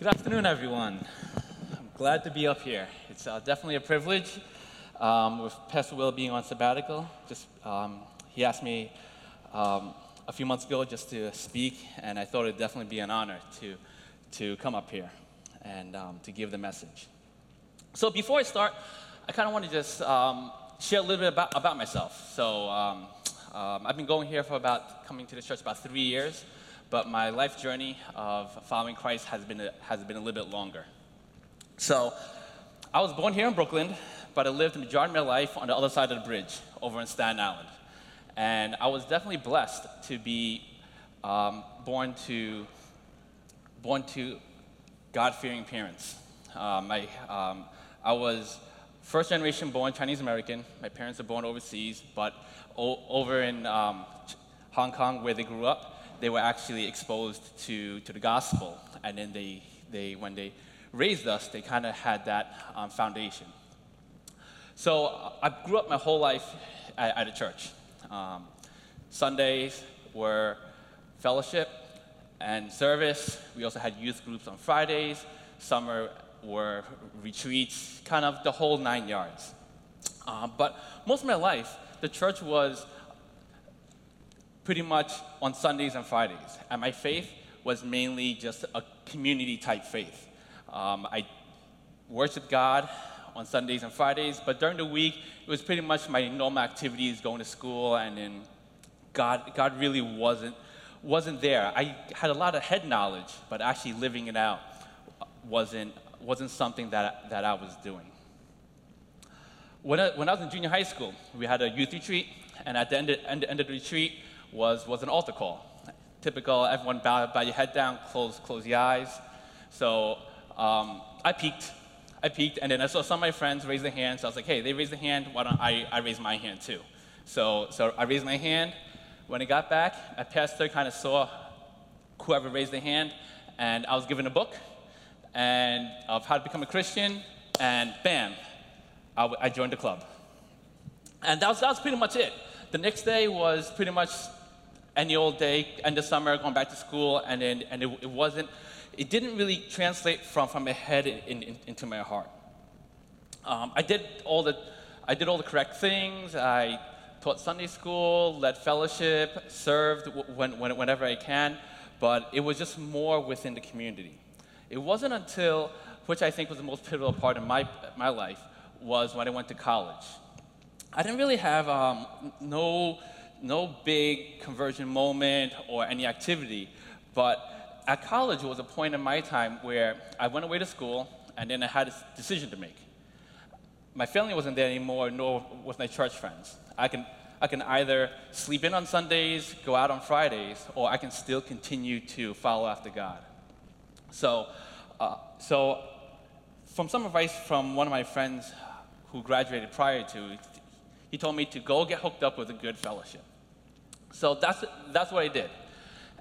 Good afternoon, everyone. I'm glad to be up here. It's uh, definitely a privilege. Um, with Pastor Will being on sabbatical, just um, he asked me um, a few months ago just to speak, and I thought it'd definitely be an honor to to come up here and um, to give the message. So before I start, I kind of want to just um, share a little bit about, about myself. So um, I've been going here for about coming to this church about three years but my life journey of following Christ has been a, has been a little bit longer. So, I was born here in Brooklyn, but I lived the majority of my life on the other side of the bridge, over in Staten Island. And I was definitely blessed to be um, born to born to God-fearing parents. Um, I, um, I was first generation born Chinese American. My parents were born overseas, but o- over in um, Hong Kong, where they grew up, they were actually exposed to, to the gospel. And then they, they, when they raised us, they kind of had that um, foundation. So I grew up my whole life at, at a church. Um, Sundays were fellowship and service. We also had youth groups on Fridays. Summer were retreats, kind of the whole nine yards. Uh, but most of my life, the church was pretty much on Sundays and Fridays. And my faith was mainly just a community type faith. Um, I worshiped God on Sundays and Fridays, but during the week, it was pretty much my normal activities, going to school, and then God, God really wasn't, wasn't there. I had a lot of head knowledge, but actually living it out wasn't, wasn't something that, that I was doing. When I, when I was in junior high school, we had a youth retreat, and at the end of, end, end of the retreat, was, was an altar call. Typical, everyone bow, bow your head down, close, close your eyes. So um, I peeked. I peeked, and then I saw some of my friends raise their hands. So I was like, hey, they raised their hand, why don't I, I raise my hand too? So, so I raised my hand. When I got back, my pastor kind of saw whoever raised their hand, and I was given a book and of how to become a Christian, and bam, I, I joined the club. And that was, that was pretty much it. The next day was pretty much any old day, end of summer, going back to school, and, then, and it, it wasn't, it didn't really translate from, from my head in, in, into my heart. Um, I, did all the, I did all the correct things. I taught Sunday school, led fellowship, served when, when, whenever I can, but it was just more within the community. It wasn't until, which I think was the most pivotal part of my, my life, was when I went to college. I didn't really have um, no no big conversion moment or any activity. But at college it was a point in my time where I went away to school and then I had a decision to make. My family wasn't there anymore, nor was my church friends. I can, I can either sleep in on Sundays, go out on Fridays, or I can still continue to follow after God. So, uh, so from some advice from one of my friends who graduated prior to, he told me to go get hooked up with a good fellowship. So that's, that's what I did.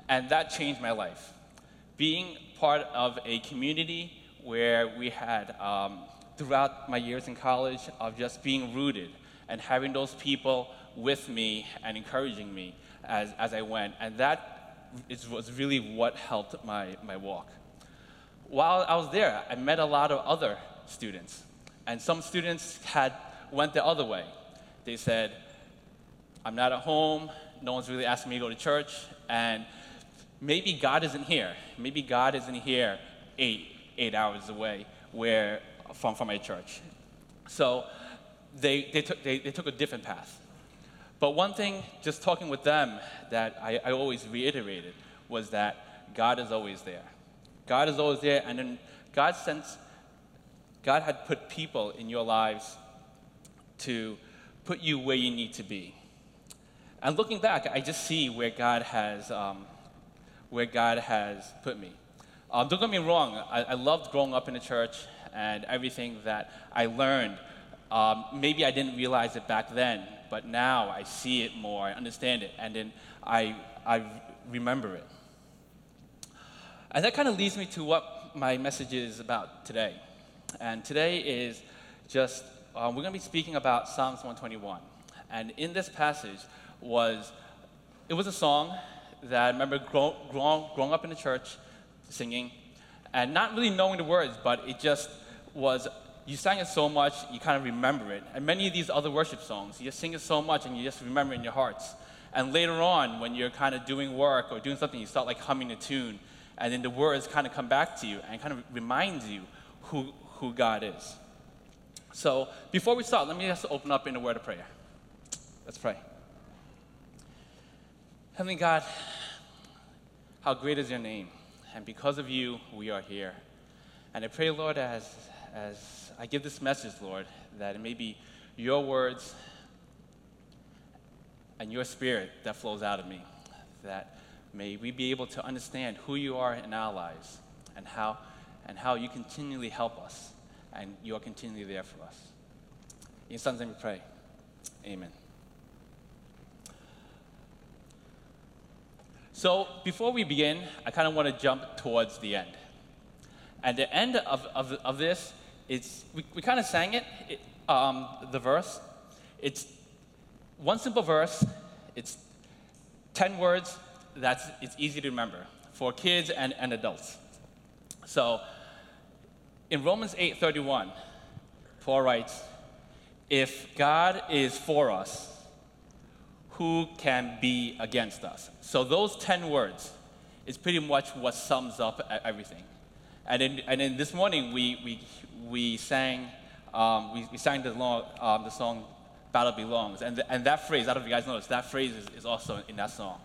And that changed my life. Being part of a community where we had, um, throughout my years in college, of just being rooted and having those people with me and encouraging me as, as I went. And that is, was really what helped my, my walk. While I was there, I met a lot of other students. And some students had went the other way. They said, I'm not at home, no one's really asking me to go to church, and maybe God isn't here. Maybe God isn't here eight, eight hours away where, from, from my church. So they, they, took, they, they took a different path. But one thing, just talking with them, that I, I always reiterated was that God is always there. God is always there, and then God sends, God had put people in your lives to put you where you need to be. And looking back, I just see where God has, um, where God has put me. Um, don't get me wrong, I, I, loved growing up in the church and everything that I learned. Um, maybe I didn't realize it back then, but now I see it more, I understand it, and then I, I remember it. And that kind of leads me to what my message is about today. And today is just, um, we're going to be speaking about Psalms 121. And in this passage, was it was a song that I remember grow, grow, growing up in the church singing, and not really knowing the words, but it just was, you sang it so much, you kind of remember it. And many of these other worship songs, you just sing it so much and you just remember it in your hearts. And later on, when you're kind of doing work or doing something, you start like humming a tune, and then the words kind of come back to you and kind of reminds you who, who God is. So before we start, let me just open up in a word of prayer. Let's pray. Heavenly God, how great is your name? And because of you, we are here. And I pray, Lord, as, as I give this message, Lord, that it may be your words and your spirit that flows out of me. That may we be able to understand who you are in our lives and how, and how you continually help us and you are continually there for us. In your son's name we pray. Amen. So before we begin, I kind of want to jump towards the end. And the end of, of, of this, it's, we, we kind of sang it, it um, the verse. It's one simple verse, it's 10 words, that's, it's easy to remember for kids and, and adults. So in Romans 8:31, Paul writes, "If God is for us, who can be against us?" So those 10 words is pretty much what sums up everything. And then, and this morning we, we, we sang, um, we, we sang the, long, um, the song Battle Belongs. And, the, and that phrase, I don't know if you guys noticed, that phrase is, is also in that song.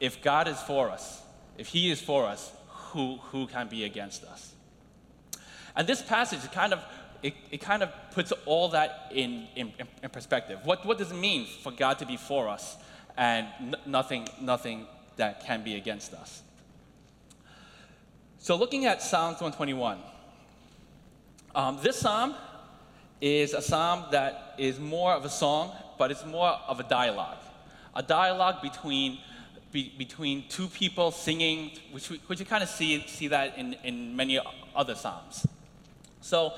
If God is for us, if He is for us, who, who can be against us? And this passage kind of it, it kind of puts all that in, in, in, perspective. What, what does it mean for God to be for us and n- nothing, nothing that can be against us? So, looking at Psalms 121, um, this psalm is a psalm that is more of a song, but it's more of a dialogue. A dialogue between, be, between two people singing, which, we, which you kind of see, see that in, in many other psalms. So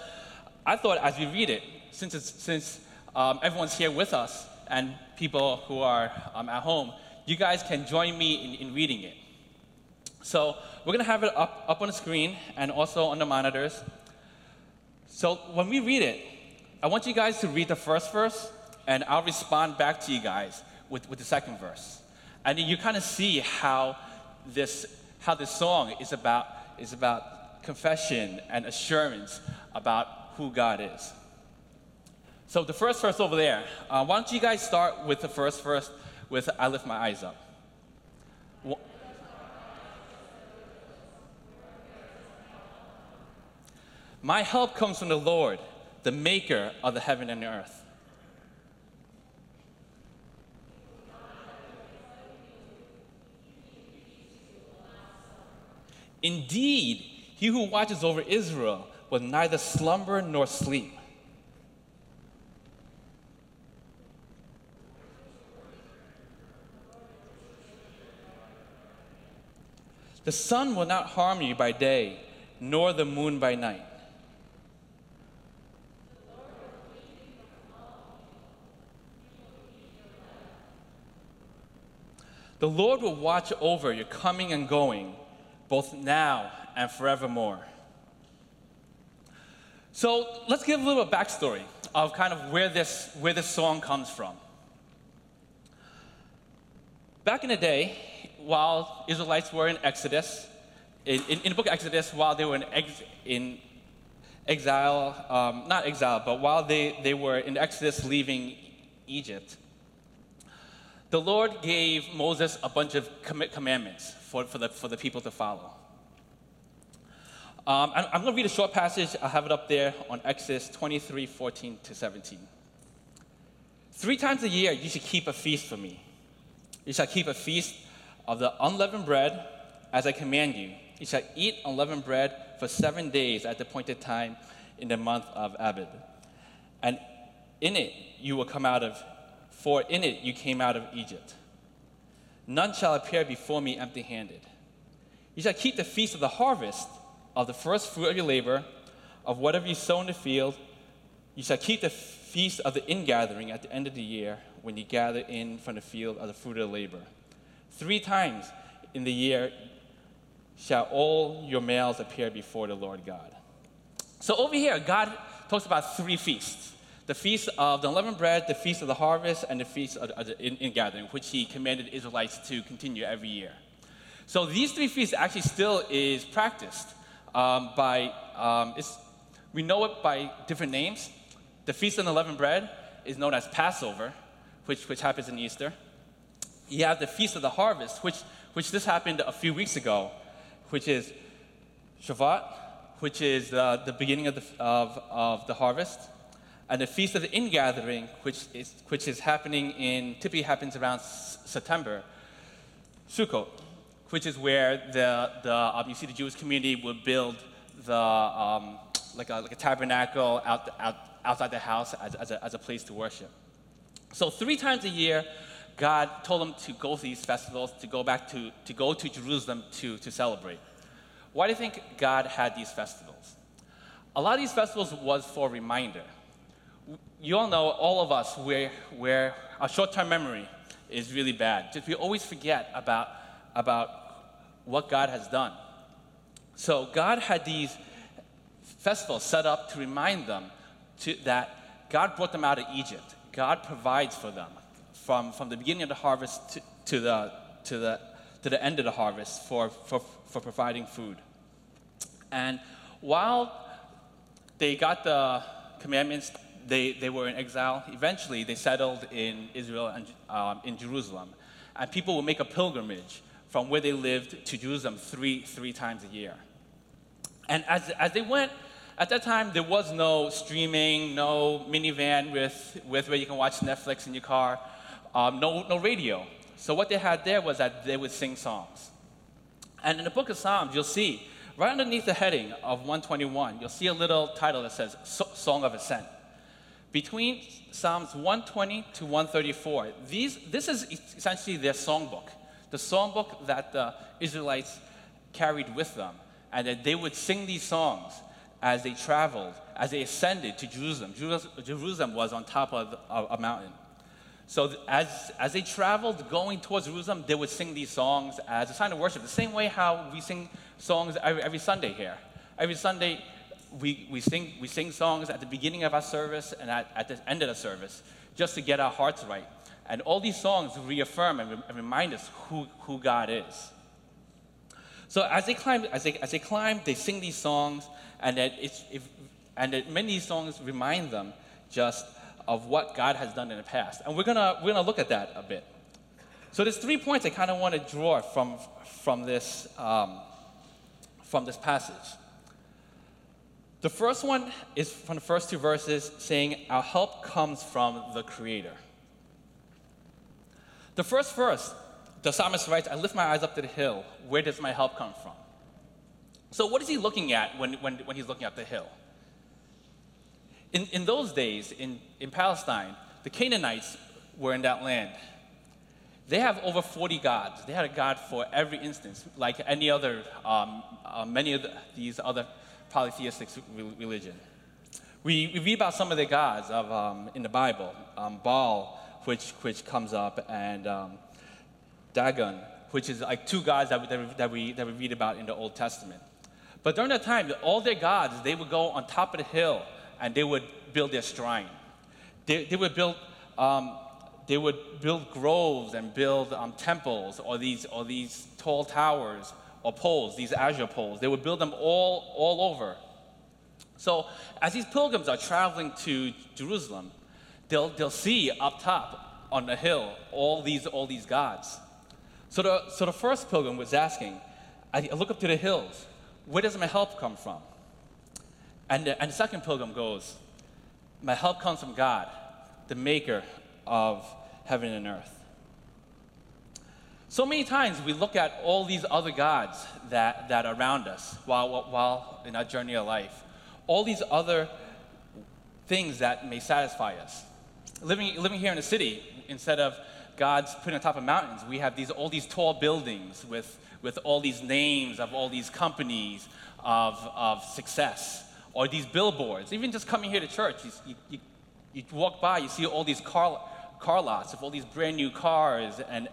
I thought as we read it, since, since um, everyone's here with us and people who are um, at home, you guys can join me in, in reading it. So we're going to have it up, up on the screen and also on the monitors. So when we read it, I want you guys to read the first verse, and I'll respond back to you guys with, with the second verse. And you kind of see how this, how this song is about, is about confession and assurance about who God is. So, the first verse over there, uh, why don't you guys start with the first verse with I lift my eyes up? My help comes from the Lord, the maker of the heaven and the earth. Indeed, he who watches over Israel will neither slumber nor sleep. The sun will not harm you by day, nor the moon by night. The Lord will watch over your coming and going, both now and forevermore. So let's give a little backstory of kind of where this, where this song comes from. Back in the day, while Israelites were in Exodus, in, in, in the book of Exodus, while they were in, ex, in exile, um, not exile, but while they, they were in Exodus leaving Egypt, the Lord gave Moses a bunch of commandments for, for, the, for the people to follow. Um, I'm, I'm going to read a short passage. I'll have it up there on Exodus 23 14 to 17. Three times a year, you should keep a feast for me. You shall keep a feast of the unleavened bread as I command you. You shall eat unleavened bread for seven days at the appointed time in the month of Abib. And in it you will come out of, for in it you came out of Egypt. None shall appear before me empty handed. You shall keep the feast of the harvest of the first fruit of your labor, of whatever you sow in the field. You shall keep the feast of the ingathering at the end of the year when you gather in from the field of the fruit of the labor. Three times in the year shall all your males appear before the Lord God. So over here, God talks about three feasts the feast of the unleavened bread, the feast of the harvest, and the feast of the in, gathering, which he commanded Israelites to continue every year. So these three feasts actually still is practiced um, by, um, we know it by different names. The feast of unleavened bread is known as Passover, which, which happens in Easter. You have the feast of the harvest, which, which this happened a few weeks ago, which is Shavuot, which is uh, the beginning of the, of, of the harvest and the Feast of the Ingathering, which is, which is happening in, typically happens around September, Sukkot, which is where the, the um, you see the Jewish community would build the, um, like, a, like a tabernacle out, out, outside the house as, as, a, as a place to worship. So three times a year, God told them to go to these festivals, to go back to, to go to Jerusalem to, to celebrate. Why do you think God had these festivals? A lot of these festivals was for reminder you all know, all of us, where, where our short term memory is really bad. Just we always forget about, about what God has done. So God had these festivals set up to remind them to, that God brought them out of Egypt. God provides for them from, from the beginning of the harvest to, to, the, to, the, to the end of the harvest for, for, for providing food. And while they got the commandments they, they were in exile. Eventually, they settled in Israel and um, in Jerusalem. And people would make a pilgrimage from where they lived to Jerusalem three, three times a year. And as, as they went, at that time, there was no streaming, no minivan with, with where you can watch Netflix in your car, um, no, no radio. So what they had there was that they would sing songs. And in the book of Psalms, you'll see, right underneath the heading of 121, you'll see a little title that says Song of Ascent between Psalms 120 to 134, these, this is essentially their songbook, the songbook that the Israelites carried with them, and that they would sing these songs as they traveled, as they ascended to Jerusalem. Jerusalem was on top of a mountain. So as, as they traveled going towards Jerusalem, they would sing these songs as a sign of worship, the same way how we sing songs every, every Sunday here. Every Sunday, we, we, sing, we sing songs at the beginning of our service and at, at the end of the service just to get our hearts right. And all these songs reaffirm and, re- and remind us who, who God is. So as they climb, as they, as they climb, they sing these songs, and that it's, if, and that many songs remind them just of what God has done in the past. And we're gonna, we're gonna look at that a bit. So there's three points I kind of want to draw from, from, this, um, from this passage. The first one is from the first two verses saying, Our help comes from the Creator. The first verse, the psalmist writes, I lift my eyes up to the hill. Where does my help come from? So, what is he looking at when, when, when he's looking at the hill? In, in those days, in, in Palestine, the Canaanites were in that land. They have over 40 gods. They had a god for every instance, like any other, um, uh, many of the, these other polytheistic religion. We, we read about some of the gods of, um, in the Bible, um, Baal, which, which comes up, and um, Dagon, which is like two gods that that, we, that, we, that we read about in the Old Testament. But during that time, all their gods, they would go on top of the hill and they would build their shrine. They, they would build um, they would build groves and build um, temples or these, or these tall towers or poles, these Asherah poles. They would build them all, all over. So as these pilgrims are traveling to Jerusalem, they'll, they'll see up top on the hill all these, all these gods. So the, so the first pilgrim was asking, I look up to the hills, where does my help come from? And the, and the second pilgrim goes, My help comes from God, the maker of heaven and earth. So many times we look at all these other gods that, that are around us while, while in our journey of life, all these other things that may satisfy us. Living, living here in the city, instead of God's putting on top of mountains, we have these, all these tall buildings with, with all these names of all these companies of, of success, or these billboards. Even just coming here to church, you, you, you walk by, you see all these car, car lots of all these brand new cars and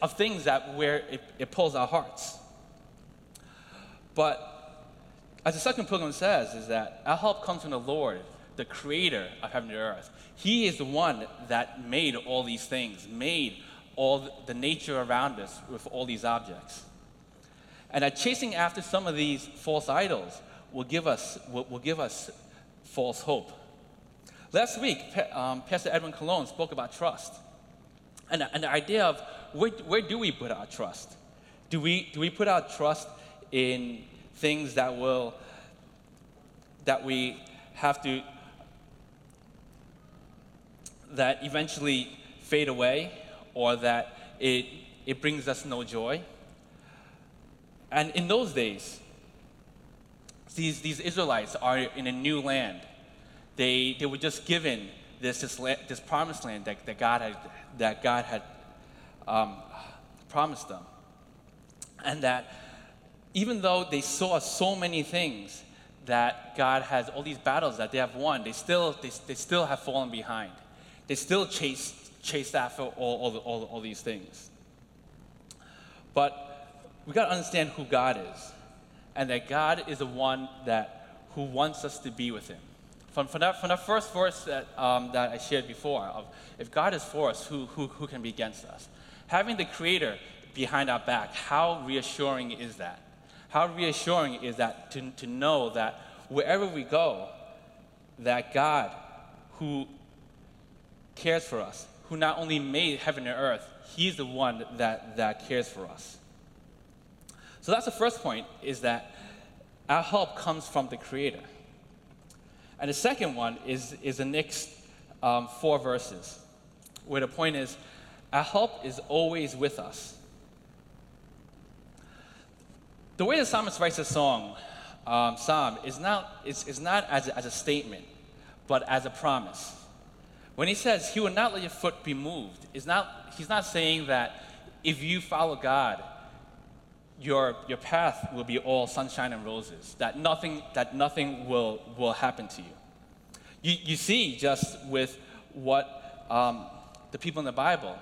of things that where it, it pulls our hearts. But as the second pilgrim says, is that our help comes from the Lord, the creator of heaven and earth. He is the one that made all these things, made all the nature around us with all these objects. And that chasing after some of these false idols will give us, will, will give us false hope. Last week, um, Pastor Edwin Cologne spoke about trust and, and the idea of where, where do we put our trust? Do we, do we put our trust in things that will, that we have to, that eventually fade away or that it, it brings us no joy? And in those days, these, these Israelites are in a new land. They, they were just given this, this, this promised land that, that God had, that God had um, promised them. And that even though they saw so many things that God has, all these battles that they have won, they still, they, they still have fallen behind. They still chase, chase after all, all, all, all these things. But we got to understand who God is, and that God is the one that who wants us to be with Him. From, from, that, from that first verse that, um, that I shared before, of if God is for us, who, who, who can be against us? Having the Creator behind our back, how reassuring is that? How reassuring is that to, to know that wherever we go, that God, who cares for us, who not only made heaven and earth, He's the one that, that cares for us. So that's the first point, is that our help comes from the Creator. And the second one is, is the next um, four verses, where the point is, our help is always with us. The way the psalmist writes a song, um, psalm, is not, is, is not as, as a statement, but as a promise. When he says, He will not let your foot be moved, is not, he's not saying that if you follow God, your, your path will be all sunshine and roses, that nothing, that nothing will, will happen to you. you. You see, just with what um, the people in the Bible,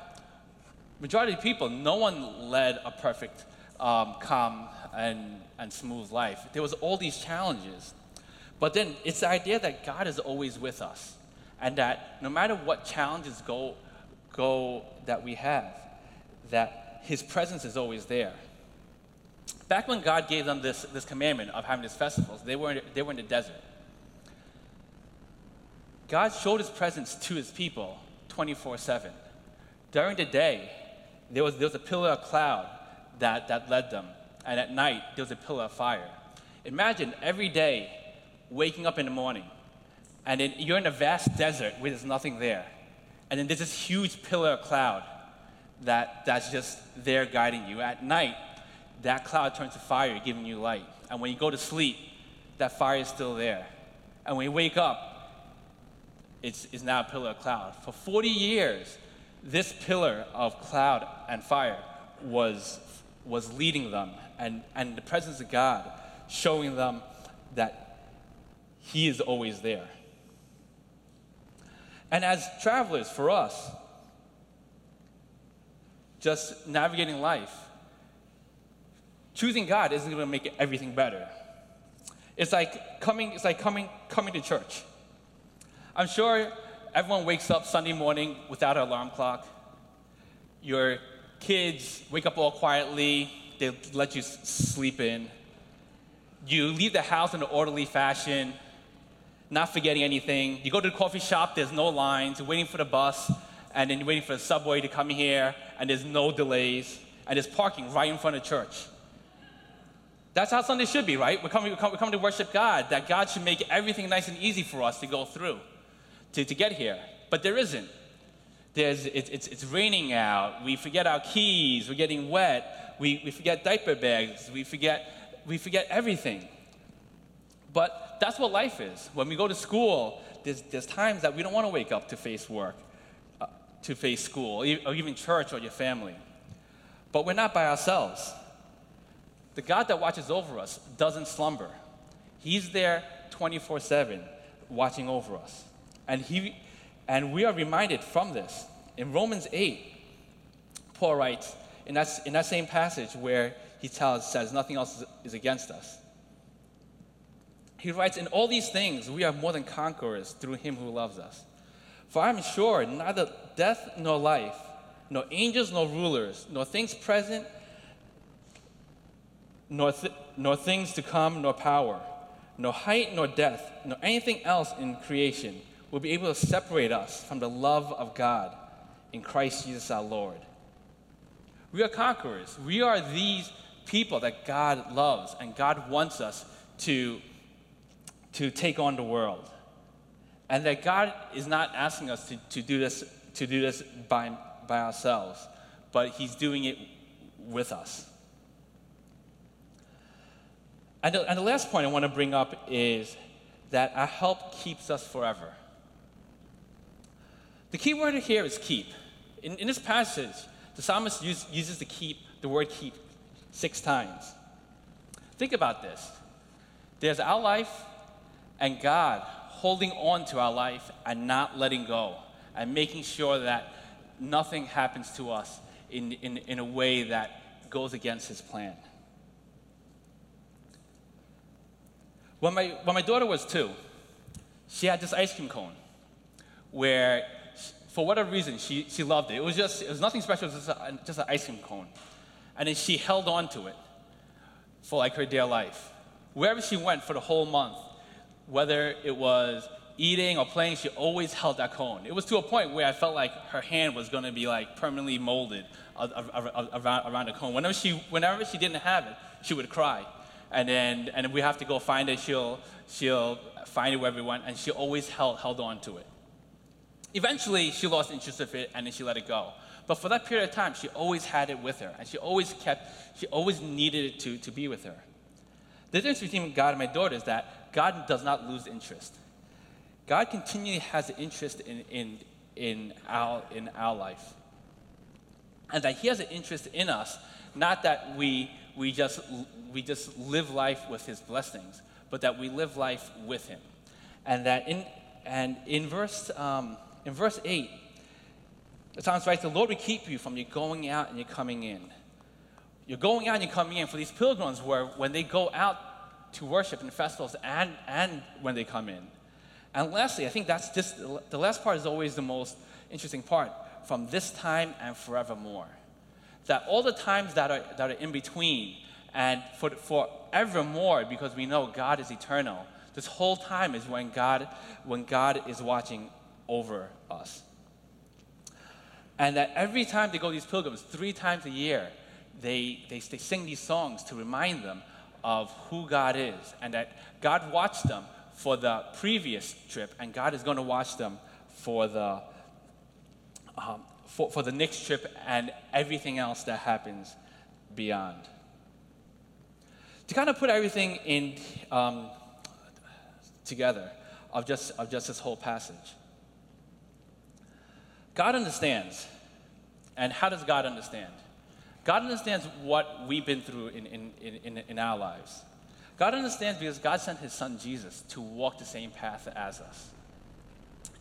majority of people, no one led a perfect, um, calm, and, and smooth life. There was all these challenges. But then it's the idea that God is always with us, and that no matter what challenges go, go that we have, that His presence is always there. Back when God gave them this, this commandment of having these festivals, they were, in, they were in the desert. God showed his presence to his people 24 7. During the day, there was, there was a pillar of cloud that, that led them, and at night, there was a pillar of fire. Imagine every day waking up in the morning, and then you're in a vast desert where there's nothing there, and then there's this huge pillar of cloud that, that's just there guiding you. At night, that cloud turns to fire, giving you light. And when you go to sleep, that fire is still there. And when you wake up, it's, it's now a pillar of cloud. For 40 years, this pillar of cloud and fire was, was leading them, and, and the presence of God showing them that He is always there. And as travelers, for us, just navigating life, choosing God isn't going to make everything better. It's like coming, it's like coming, coming to church. I'm sure everyone wakes up Sunday morning without an alarm clock. Your kids wake up all quietly, they let you sleep in. You leave the house in an orderly fashion, not forgetting anything. You go to the coffee shop, there's no lines, you're waiting for the bus, and then you're waiting for the subway to come here, and there's no delays, and there's parking right in front of church. That's how Sunday should be, right? We're coming, we're coming to worship God, that God should make everything nice and easy for us to go through, to, to get here. But there isn't. There's, it, it's, it's raining out. We forget our keys. We're getting wet. We, we forget diaper bags. We forget, we forget everything. But that's what life is. When we go to school, there's, there's times that we don't want to wake up to face work, uh, to face school, or even church or your family. But we're not by ourselves. The God that watches over us doesn't slumber. He's there 24 7 watching over us. And, he, and we are reminded from this. In Romans 8, Paul writes, in that, in that same passage where he tells, says, Nothing else is against us. He writes, In all these things, we are more than conquerors through him who loves us. For I am sure neither death nor life, nor angels nor rulers, nor things present, nor, th- nor things to come, nor power, nor height nor depth, nor anything else in creation will be able to separate us from the love of God in Christ Jesus our Lord. We are conquerors. We are these people that God loves, and God wants us to, to take on the world. And that God is not asking us to, to do this, to do this by, by ourselves, but He's doing it with us. And the, and the last point I want to bring up is that our help keeps us forever. The key word here is keep. In, in this passage, the psalmist use, uses the keep, the word keep, six times. Think about this. There's our life and God holding on to our life and not letting go and making sure that nothing happens to us in, in, in a way that goes against his plan. When my, when my daughter was two, she had this ice cream cone where, for whatever reason, she, she loved it. It was just, it was nothing special, it was just, a, just an ice cream cone. And then she held on to it for like her dear life. Wherever she went for the whole month, whether it was eating or playing, she always held that cone. It was to a point where I felt like her hand was going to be like permanently molded around, the cone. Whenever she, whenever she didn't have it, she would cry and then and we have to go find it. She'll she'll find it wherever we want, and she always held held on to it. Eventually, she lost interest of it, and then she let it go. But for that period of time, she always had it with her, and she always kept she always needed it to to be with her. The difference between God and my daughter is that God does not lose interest. God continually has an interest in in in our in our life, and that He has an interest in us. Not that we we just, we just live life with his blessings, but that we live life with him. And that in, and in verse, um, in verse 8, it sounds right, the Lord will keep you from your going out and your coming in. You're going out and you're coming in for these pilgrims where when they go out to worship in festivals and, and when they come in. And lastly, I think that's just the last part is always the most interesting part from this time and forevermore that all the times that are, that are in between and for, forevermore, because we know God is eternal, this whole time is when God, when God is watching over us. And that every time they go these pilgrims, three times a year, they, they, they sing these songs to remind them of who God is and that God watched them for the previous trip and God is going to watch them for the, um, for, for the next trip and everything else that happens beyond. To kind of put everything in um, together of just, of just this whole passage. God understands. And how does God understand? God understands what we've been through in, in, in, in, our lives. God understands because God sent his son Jesus to walk the same path as us.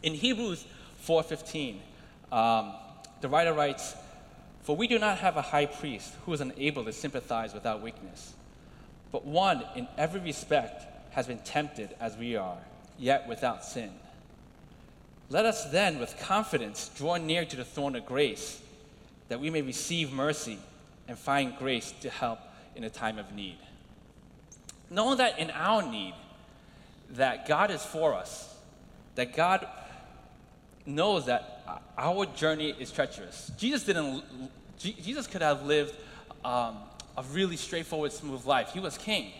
In Hebrews 4.15, um, the writer writes, For we do not have a high priest who is unable to sympathize with our weakness, but one in every respect has been tempted as we are, yet without sin. Let us then, with confidence, draw near to the throne of grace, that we may receive mercy and find grace to help in a time of need. Knowing that in our need, that God is for us, that God knows that our journey is treacherous. Jesus didn't. Jesus could have lived um, a really straightforward, smooth life. He was king,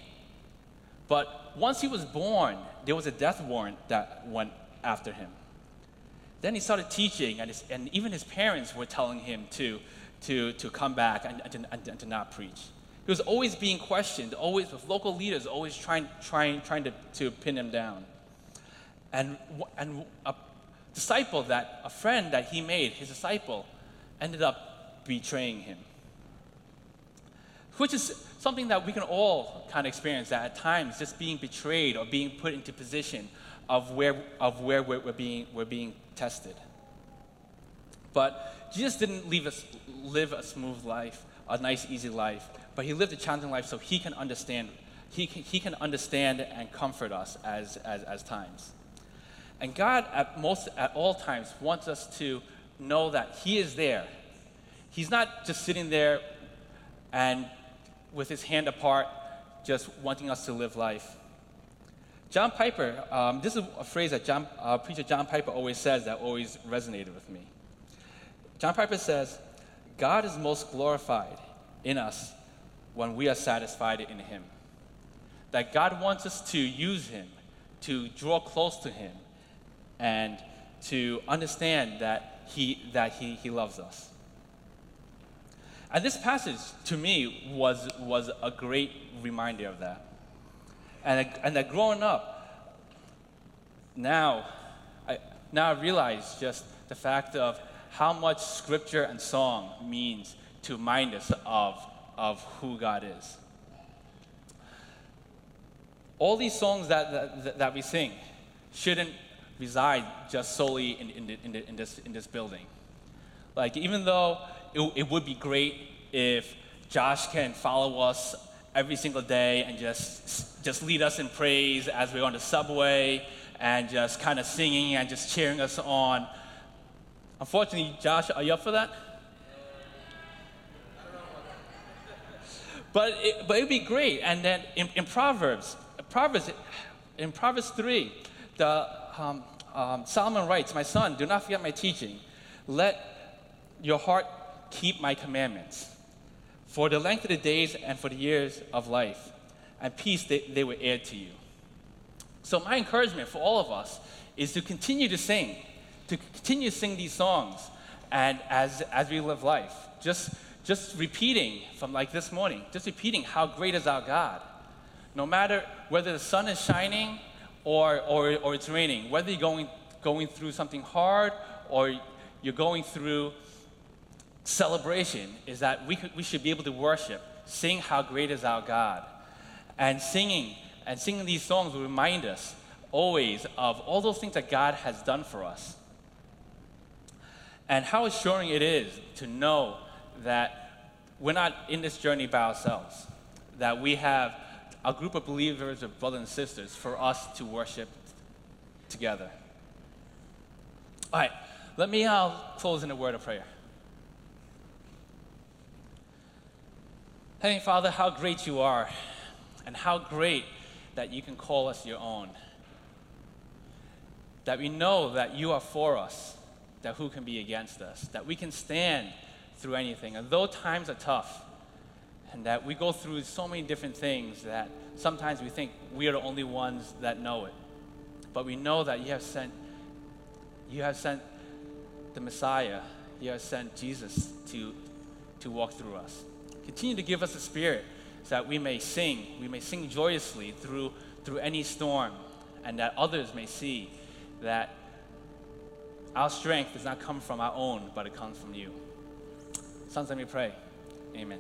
but once he was born, there was a death warrant that went after him. Then he started teaching, and, his, and even his parents were telling him to, to, to come back and, and, and, and to not preach. He was always being questioned, always with local leaders, always trying, trying, trying to, to pin him down. And, and a disciple that, a friend that he made, his disciple, ended up betraying him. Which is something that we can all kind of experience that at times, just being betrayed or being put into position of where, of where we're, we're being, we're being tested. But Jesus didn't leave live a smooth life, a nice, easy life, but he lived a challenging life so he can understand. He can, he can understand and comfort us as, as, as times. And God, at most, at all times, wants us to know that He is there. He's not just sitting there and with His hand apart, just wanting us to live life. John Piper, um, this is a phrase that John, uh, preacher John Piper always says that always resonated with me. John Piper says, God is most glorified in us when we are satisfied in Him. That God wants us to use Him, to draw close to Him, and to understand that He, that he, he loves us. And this passage, to me, was, was a great reminder of that. And, and that growing up, now I, now I realize just the fact of how much scripture and song means to remind us of, of who God is. All these songs that, that, that we sing shouldn't reside just solely in, in, in, in, this, in this building. Like, even though it, it would be great if Josh can follow us every single day and just, just lead us in praise as we're on the subway and just kind of singing and just cheering us on. Unfortunately, Josh, are you up for that? But, it, but it'd be great. And then in, in Proverbs, Proverbs, in Proverbs 3, the, um, um, Solomon writes, My son, do not forget my teaching. Let your heart keep my commandments. For the length of the days and for the years of life and peace, they, they will add to you. So, my encouragement for all of us is to continue to sing, to continue to sing these songs and as, as we live life. Just, just repeating from like this morning, just repeating how great is our God. No matter whether the sun is shining or, or, or it's raining, whether you're going, going through something hard or you're going through celebration, is that we, could, we should be able to worship, sing how great is our God. And singing, and singing these songs will remind us always of all those things that God has done for us. And how assuring it is to know that we're not in this journey by ourselves, that we have a group of believers, of brothers and sisters, for us to worship together. All right, let me uh, close in a word of prayer. Heavenly Father, how great you are, and how great that you can call us your own. That we know that you are for us, that who can be against us, that we can stand through anything. And though times are tough, and that we go through so many different things that sometimes we think we are the only ones that know it. But we know that you have sent you have sent the Messiah, you have sent Jesus to, to walk through us. Continue to give us a spirit so that we may sing, we may sing joyously through, through any storm, and that others may see that our strength does not come from our own, but it comes from you. Sons, let me pray. Amen.